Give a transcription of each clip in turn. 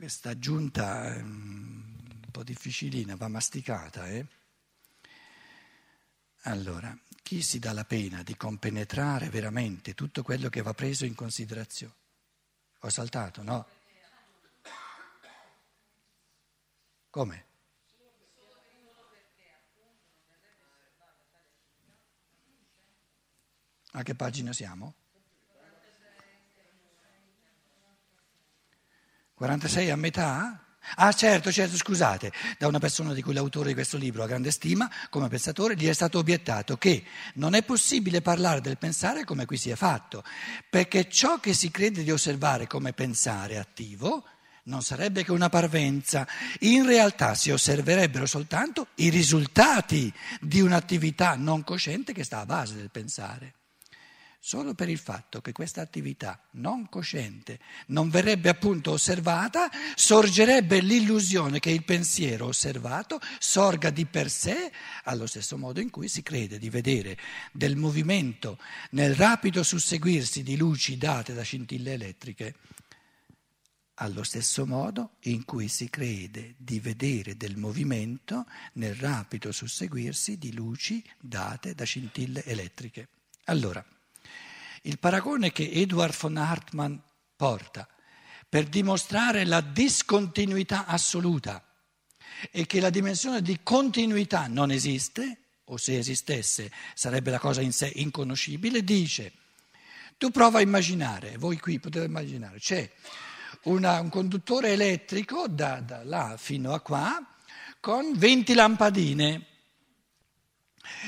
questa aggiunta è un po' difficilina, va masticata. Eh? Allora, chi si dà la pena di compenetrare veramente tutto quello che va preso in considerazione? Ho saltato, no? Come? A che pagina siamo? 46 a metà? Ah certo, certo, scusate, da una persona di cui l'autore di questo libro ha grande stima, come pensatore, gli è stato obiettato che non è possibile parlare del pensare come qui si è fatto, perché ciò che si crede di osservare come pensare attivo non sarebbe che una parvenza, in realtà si osserverebbero soltanto i risultati di un'attività non cosciente che sta a base del pensare. Solo per il fatto che questa attività non cosciente non verrebbe appunto osservata, sorgerebbe l'illusione che il pensiero osservato sorga di per sé allo stesso modo in cui si crede di vedere del movimento nel rapido susseguirsi di luci date da scintille elettriche, allo stesso modo in cui si crede di vedere del movimento nel rapido susseguirsi di luci date da scintille elettriche. Allora, il paragone che Edward von Hartmann porta per dimostrare la discontinuità assoluta e che la dimensione di continuità non esiste, o se esistesse sarebbe la cosa in sé inconoscibile, dice, tu prova a immaginare, voi qui potete immaginare, c'è una, un conduttore elettrico da, da là fino a qua con 20 lampadine.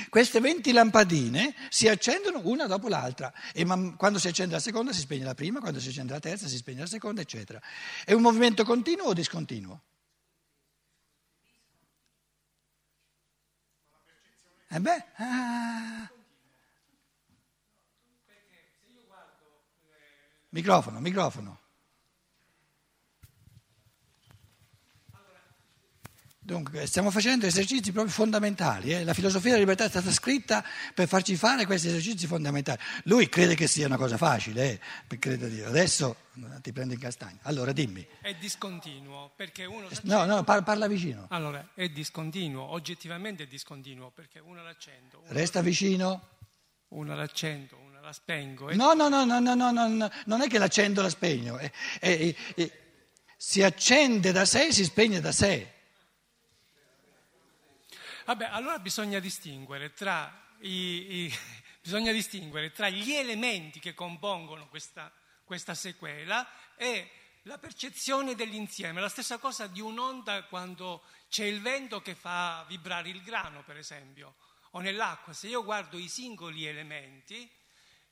Queste 20 lampadine si accendono una dopo l'altra e man- quando si accende la seconda si spegne la prima, quando si accende la terza si spegne la seconda, eccetera. È un movimento continuo o discontinuo? Eh beh, ah. Microfono, microfono. Dunque, stiamo facendo esercizi proprio fondamentali. Eh? La filosofia della libertà è stata scritta per farci fare questi esercizi fondamentali. Lui crede che sia una cosa facile, eh? credo Dio. Adesso ti prendo in castagna. Allora dimmi. È discontinuo perché uno. No, no, parla, vicino. Allora, è discontinuo, oggettivamente è discontinuo perché uno l'accendo. Uno Resta vicino. Una l'accendo, una la spengo. E... No, no, no, no, no, no, no, non è che l'accendo la spegno. È, si accende da sé si spegne da sé. Vabbè, allora bisogna distinguere, tra i, i, bisogna distinguere tra gli elementi che compongono questa, questa sequela e la percezione dell'insieme. La stessa cosa di un'onda quando c'è il vento che fa vibrare il grano, per esempio, o nell'acqua. Se io guardo i singoli elementi,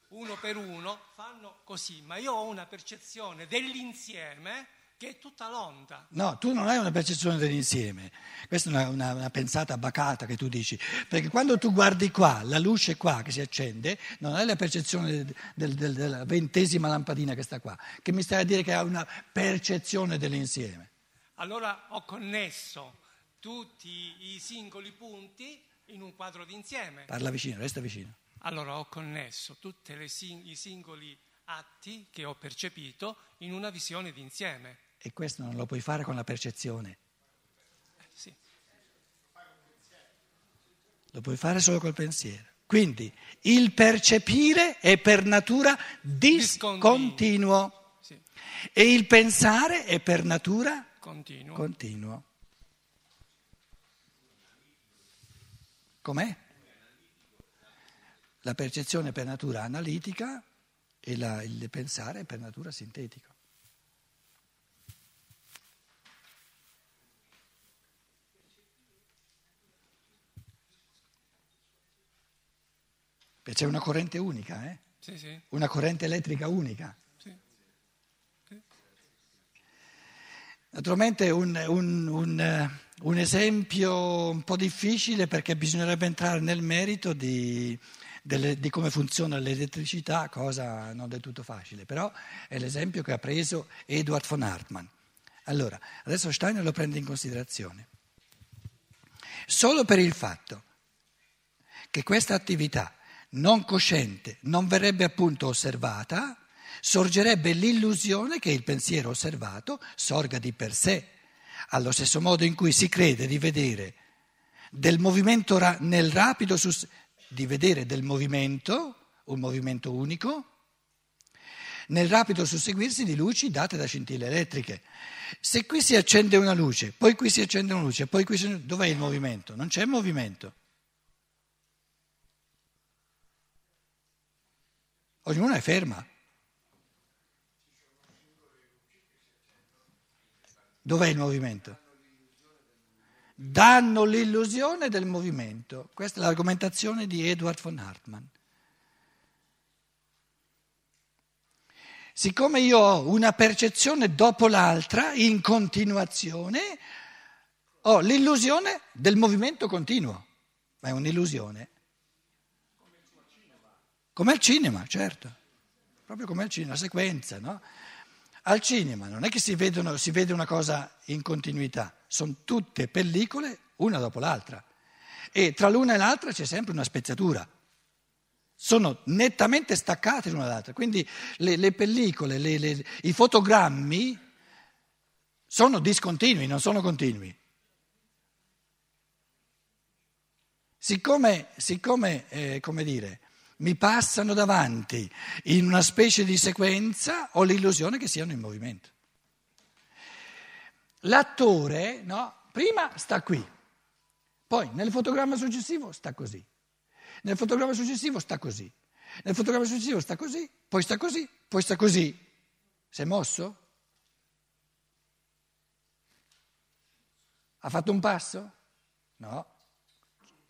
uno per uno, fanno così, ma io ho una percezione dell'insieme che è tutta l'onda. No, tu non hai una percezione dell'insieme, questa è una, una, una, pensata bacata che tu dici, perché quando tu guardi qua, la luce qua che si accende, non hai la percezione del, del, del, della ventesima lampadina che sta qua, che mi stai a dire che ha una percezione dell'insieme. Allora ho connesso tutti i singoli punti in un quadro d'insieme. Parla vicino, resta vicino. Allora ho connesso tutti i singoli atti che ho percepito in una visione d'insieme. E questo non lo puoi fare con la percezione. Sì. Lo puoi fare solo col pensiero. Quindi il percepire è per natura discontinuo sì. e il pensare è per natura continuo. continuo. Com'è? La percezione è per natura analitica e la, il pensare è per natura sintetico. C'è una corrente unica, eh? Sì, sì. Una corrente elettrica unica. Sì. Naturalmente un, un, un, un, esempio un po' difficile perché bisognerebbe entrare nel merito di, delle, di come funziona l'elettricità, cosa non del tutto facile, però è l'esempio che ha preso Edward von Hartmann. Allora, adesso Steiner lo prende in considerazione. Solo per il fatto che questa attività non cosciente non verrebbe appunto osservata, sorgerebbe l'illusione che il pensiero osservato sorga di per sé, allo stesso modo in cui si crede di vedere del movimento ra- nel rapido sus- di vedere del movimento, un movimento unico, nel rapido susseguirsi di luci date da scintille elettriche. Se qui si accende una luce, poi qui si accende una luce, poi qui si... dov'è il movimento? Non c'è movimento. Ognuna è ferma. Dov'è il movimento? Danno l'illusione del movimento. Questa è l'argomentazione di Edward von Hartmann. Siccome io ho una percezione dopo l'altra, in continuazione, ho l'illusione del movimento continuo, ma è un'illusione. Come al cinema, certo, proprio come al cinema, la sequenza, no? Al cinema non è che si, vedono, si vede una cosa in continuità, sono tutte pellicole una dopo l'altra e tra l'una e l'altra c'è sempre una spezzatura. Sono nettamente staccate l'una dall'altra, quindi le, le pellicole, le, le, i fotogrammi sono discontinui, non sono continui. Siccome, siccome eh, come dire, mi passano davanti in una specie di sequenza, ho l'illusione che siano in movimento. L'attore, no, prima sta qui, poi nel fotogramma successivo sta così, nel fotogramma successivo sta così, nel fotogramma successivo sta così, poi sta così, poi sta così. Si è mosso? Ha fatto un passo? No,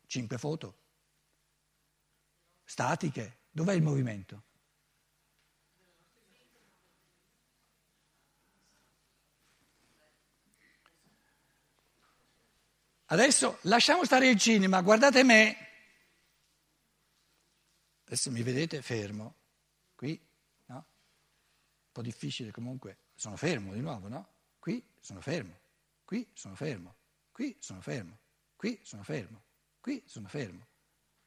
cinque foto statiche. Dov'è il movimento? Adesso lasciamo stare il cinema, guardate me. Adesso mi vedete fermo, qui, no? Un po' difficile comunque, sono fermo di nuovo, no? Qui sono fermo, qui sono fermo, qui sono fermo, qui sono fermo, qui sono fermo.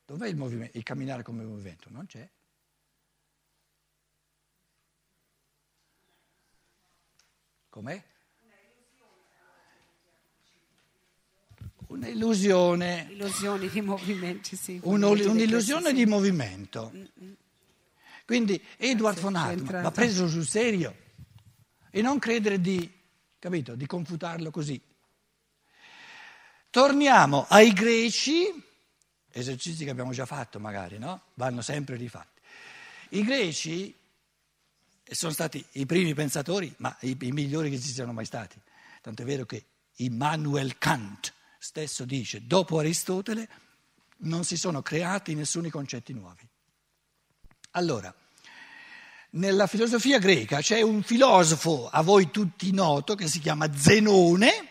Dov'è il, movimento, il camminare come movimento? Non c'è. Com'è? Un'illusione. Illusioni di movimenti, sì. un'illusione di movimento. Quindi Edward von Hartmann va preso sul serio e non credere di, capito, di confutarlo così. Torniamo ai greci esercizi che abbiamo già fatto magari, no? Vanno sempre rifatti. I greci sono stati i primi pensatori, ma i, i migliori che ci siano mai stati. Tanto è vero che Immanuel Kant stesso dice, dopo Aristotele non si sono creati nessuni concetti nuovi. Allora, nella filosofia greca c'è un filosofo a voi tutti noto che si chiama Zenone,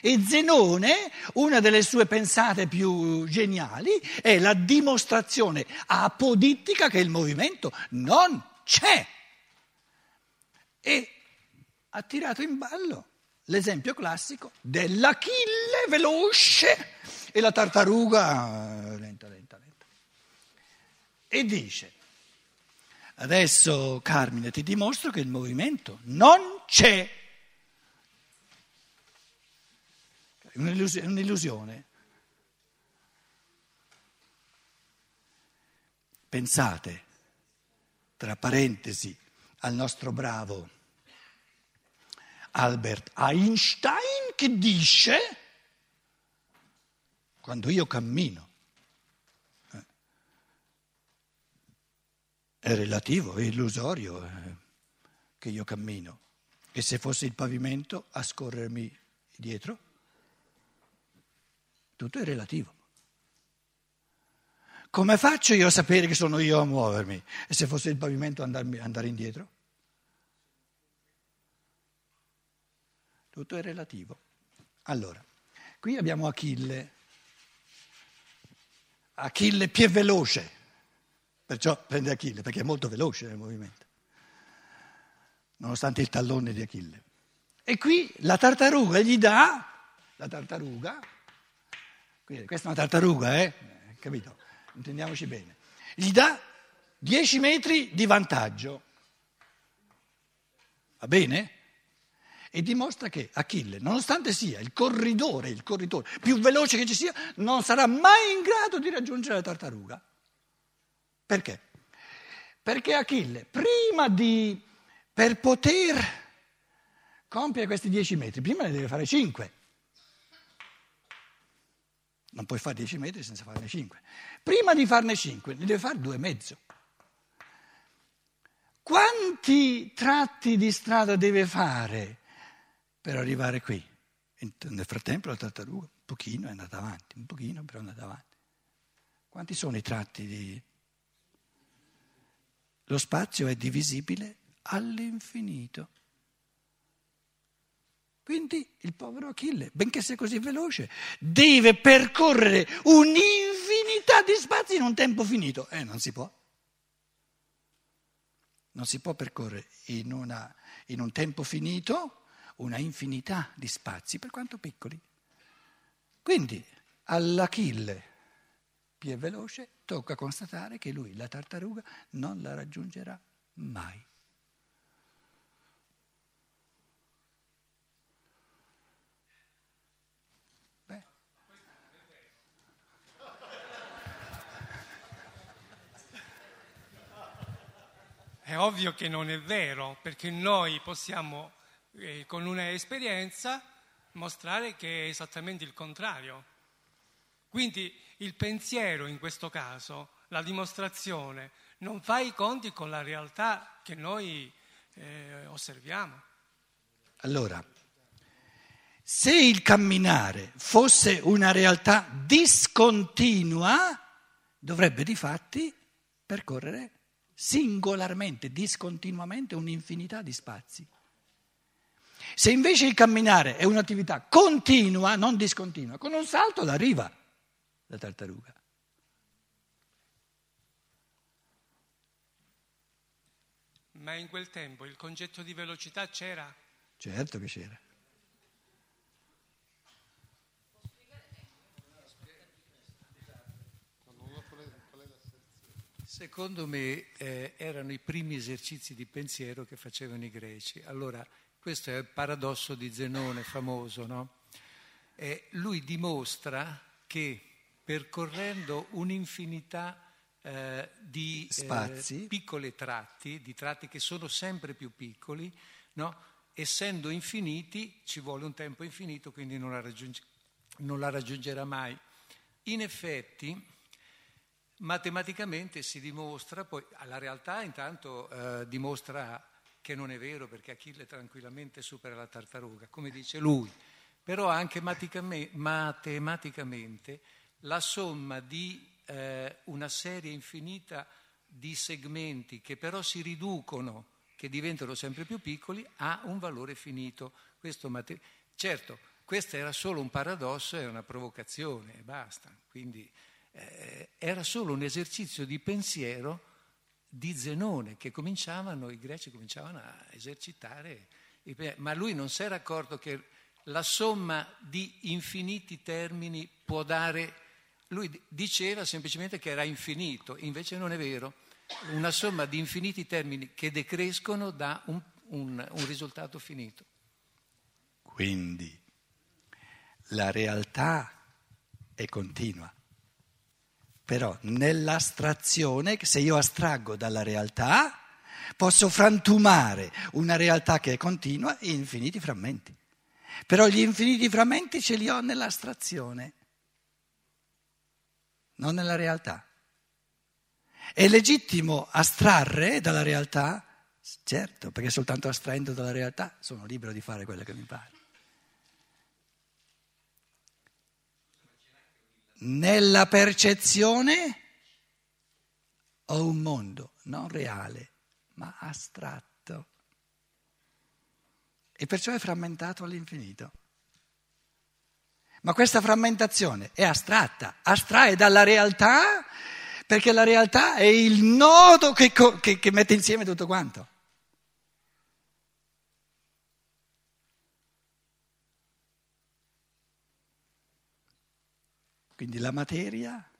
e Zenone, una delle sue pensate più geniali, è la dimostrazione apodittica che il movimento non c'è. E ha tirato in ballo l'esempio classico dell'Achille veloce e la tartaruga lenta, lenta, lenta. E dice, adesso Carmine ti dimostro che il movimento non c'è. È un'illusione. Pensate, tra parentesi, al nostro bravo Albert Einstein che dice, quando io cammino, eh, è relativo, è illusorio eh, che io cammino, e se fosse il pavimento a scorrermi dietro? Tutto è relativo. Come faccio io a sapere che sono io a muovermi? E se fosse il pavimento andarmi, andare indietro? Tutto è relativo. Allora, qui abbiamo Achille. Achille più veloce, perciò prende Achille, perché è molto veloce nel movimento, nonostante il tallone di Achille. E qui la tartaruga gli dà, la tartaruga, questa è una tartaruga, eh? Capito? Intendiamoci bene. Gli dà 10 metri di vantaggio. Va bene? E dimostra che Achille, nonostante sia il corridore, il corridore più veloce che ci sia, non sarà mai in grado di raggiungere la tartaruga. Perché? Perché Achille, prima di, per poter compiere questi dieci metri, prima ne deve fare cinque. Non puoi fare dieci metri senza farne cinque. Prima di farne cinque, ne deve fare due e mezzo. Quanti tratti di strada deve fare per arrivare qui? Nel frattempo la tartaruga un pochino è andata avanti, un pochino però è andata avanti. Quanti sono i tratti di... Lo spazio è divisibile all'infinito. Quindi il povero Achille, benché sia così veloce, deve percorrere un'infinità di spazi in un tempo finito. Eh, non si può. Non si può percorrere in, una, in un tempo finito una infinità di spazi, per quanto piccoli. Quindi all'Achille più è veloce tocca constatare che lui la tartaruga non la raggiungerà mai. È ovvio che non è vero, perché noi possiamo, eh, con una esperienza, mostrare che è esattamente il contrario. Quindi il pensiero in questo caso, la dimostrazione, non fa i conti con la realtà che noi eh, osserviamo. Allora, se il camminare fosse una realtà discontinua, dovrebbe di fatti percorrere singolarmente, discontinuamente un'infinità di spazi. Se invece il camminare è un'attività continua, non discontinua, con un salto arriva la tartaruga. Ma in quel tempo il concetto di velocità c'era? Certo che c'era. Secondo me eh, erano i primi esercizi di pensiero che facevano i greci. Allora, questo è il paradosso di Zenone famoso, no? Eh, lui dimostra che percorrendo un'infinità eh, di eh, piccoli tratti, di tratti che sono sempre più piccoli, no? essendo infiniti ci vuole un tempo infinito, quindi non la, raggiunge, non la raggiungerà mai. In effetti, Matematicamente si dimostra, poi la realtà intanto eh, dimostra che non è vero perché Achille tranquillamente supera la tartaruga, come dice lui, però anche matematicamente la somma di eh, una serie infinita di segmenti che però si riducono, che diventano sempre più piccoli, ha un valore finito. Mate- certo, questo era solo un paradosso e una provocazione e basta. Quindi, eh, era solo un esercizio di pensiero di Zenone che cominciavano, i greci cominciavano a esercitare, ma lui non si era accorto che la somma di infiniti termini può dare, lui diceva semplicemente che era infinito, invece non è vero, una somma di infiniti termini che decrescono dà un, un, un risultato finito. Quindi la realtà è continua. Però nell'astrazione, se io astraggo dalla realtà, posso frantumare una realtà che è continua in infiniti frammenti. Però gli infiniti frammenti ce li ho nell'astrazione, non nella realtà. È legittimo astrarre dalla realtà? Certo, perché soltanto astraendo dalla realtà sono libero di fare quello che mi pare. Nella percezione ho un mondo non reale, ma astratto. E perciò è frammentato all'infinito. Ma questa frammentazione è astratta, astrae dalla realtà perché la realtà è il nodo che, che, che mette insieme tutto quanto. Quindi la materia,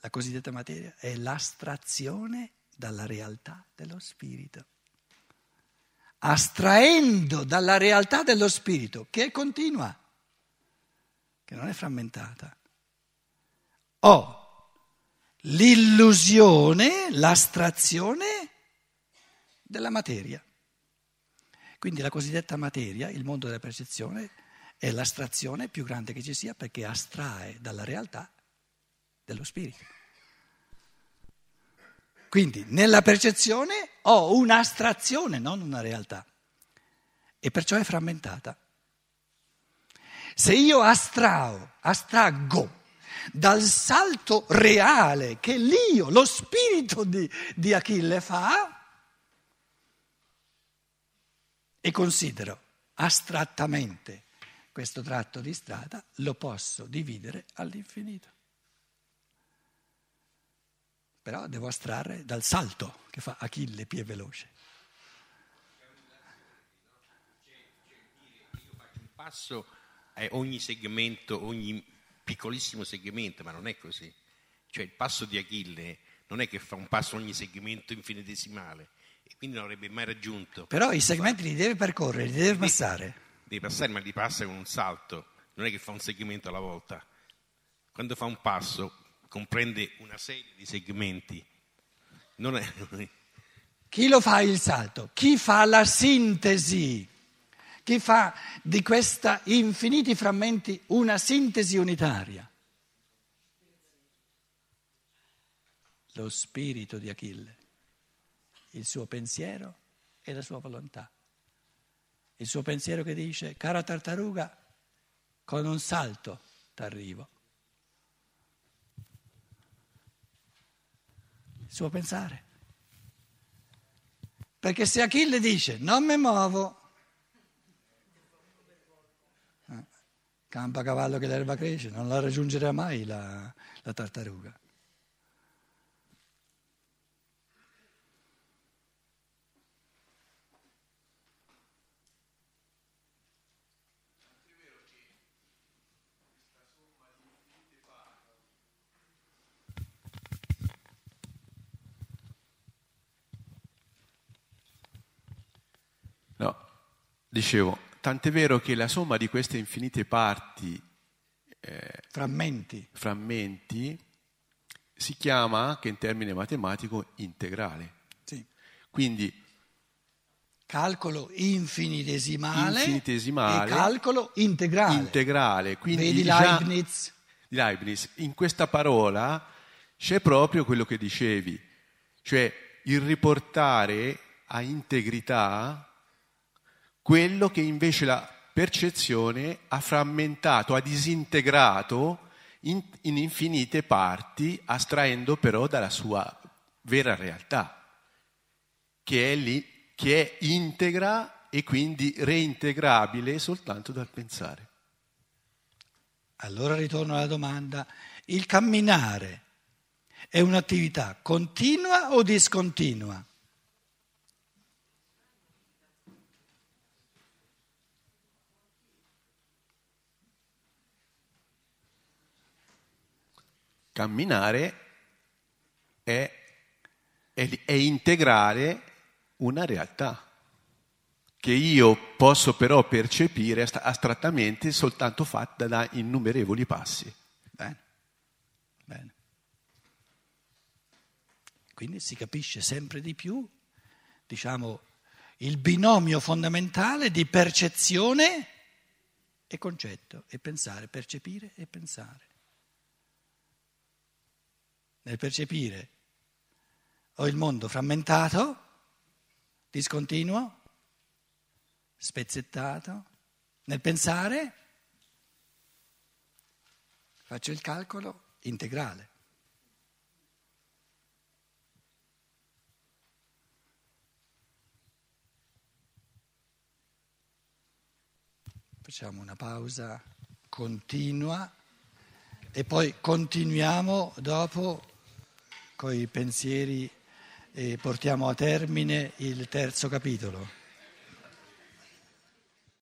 la cosiddetta materia, è l'astrazione dalla realtà dello spirito. astraendo dalla realtà dello spirito, che è continua, che non è frammentata, ho l'illusione, l'astrazione della materia. Quindi la cosiddetta materia, il mondo della percezione, è l'astrazione più grande che ci sia perché astrae dalla realtà dello spirito. Quindi nella percezione ho un'astrazione, non una realtà, e perciò è frammentata. Se io astrao, astraggo dal salto reale che l'io, lo spirito di, di Achille fa, e considero astrattamente questo tratto di strada, lo posso dividere all'infinito. Però devo astrarre dal salto che fa Achille più veloce. Un passo è ogni segmento, ogni piccolissimo segmento, ma non è così. Cioè il passo di Achille non è che fa un passo ogni segmento infinitesimale e quindi non avrebbe mai raggiunto. Però i segmenti li deve percorrere, li deve passare. Deve passare, ma li passa con un salto, non è che fa un segmento alla volta. Quando fa un passo comprende una serie di segmenti. Non è... Chi lo fa il salto? Chi fa la sintesi? Chi fa di questi infiniti frammenti una sintesi unitaria? Lo spirito di Achille, il suo pensiero e la sua volontà. Il suo pensiero che dice, cara tartaruga, con un salto t'arrivo. Il suo pensare. Perché se Achille dice non mi muovo, campa cavallo che l'erba cresce, non la raggiungerà mai la, la tartaruga. No, dicevo, Tant'è vero che la somma di queste infinite parti, eh, frammenti. frammenti, si chiama anche in termine matematico integrale. Sì. Quindi calcolo infinitesimale, infinitesimale e calcolo integrale. integrale. Quindi Vedi Leibniz. Leibniz. In questa parola c'è proprio quello che dicevi, cioè il riportare a integrità quello che invece la percezione ha frammentato, ha disintegrato in, in infinite parti, astraendo però dalla sua vera realtà, che è, lì, che è integra e quindi reintegrabile soltanto dal pensare. Allora ritorno alla domanda, il camminare è un'attività continua o discontinua? Camminare è, è, è integrare una realtà che io posso però percepire astrattamente soltanto fatta da innumerevoli passi. Bene, bene. Quindi si capisce sempre di più, diciamo, il binomio fondamentale di percezione e concetto, e pensare, percepire e pensare nel percepire ho il mondo frammentato, discontinuo, spezzettato, nel pensare faccio il calcolo integrale. Facciamo una pausa continua e poi continuiamo dopo coi pensieri e portiamo a termine il terzo capitolo.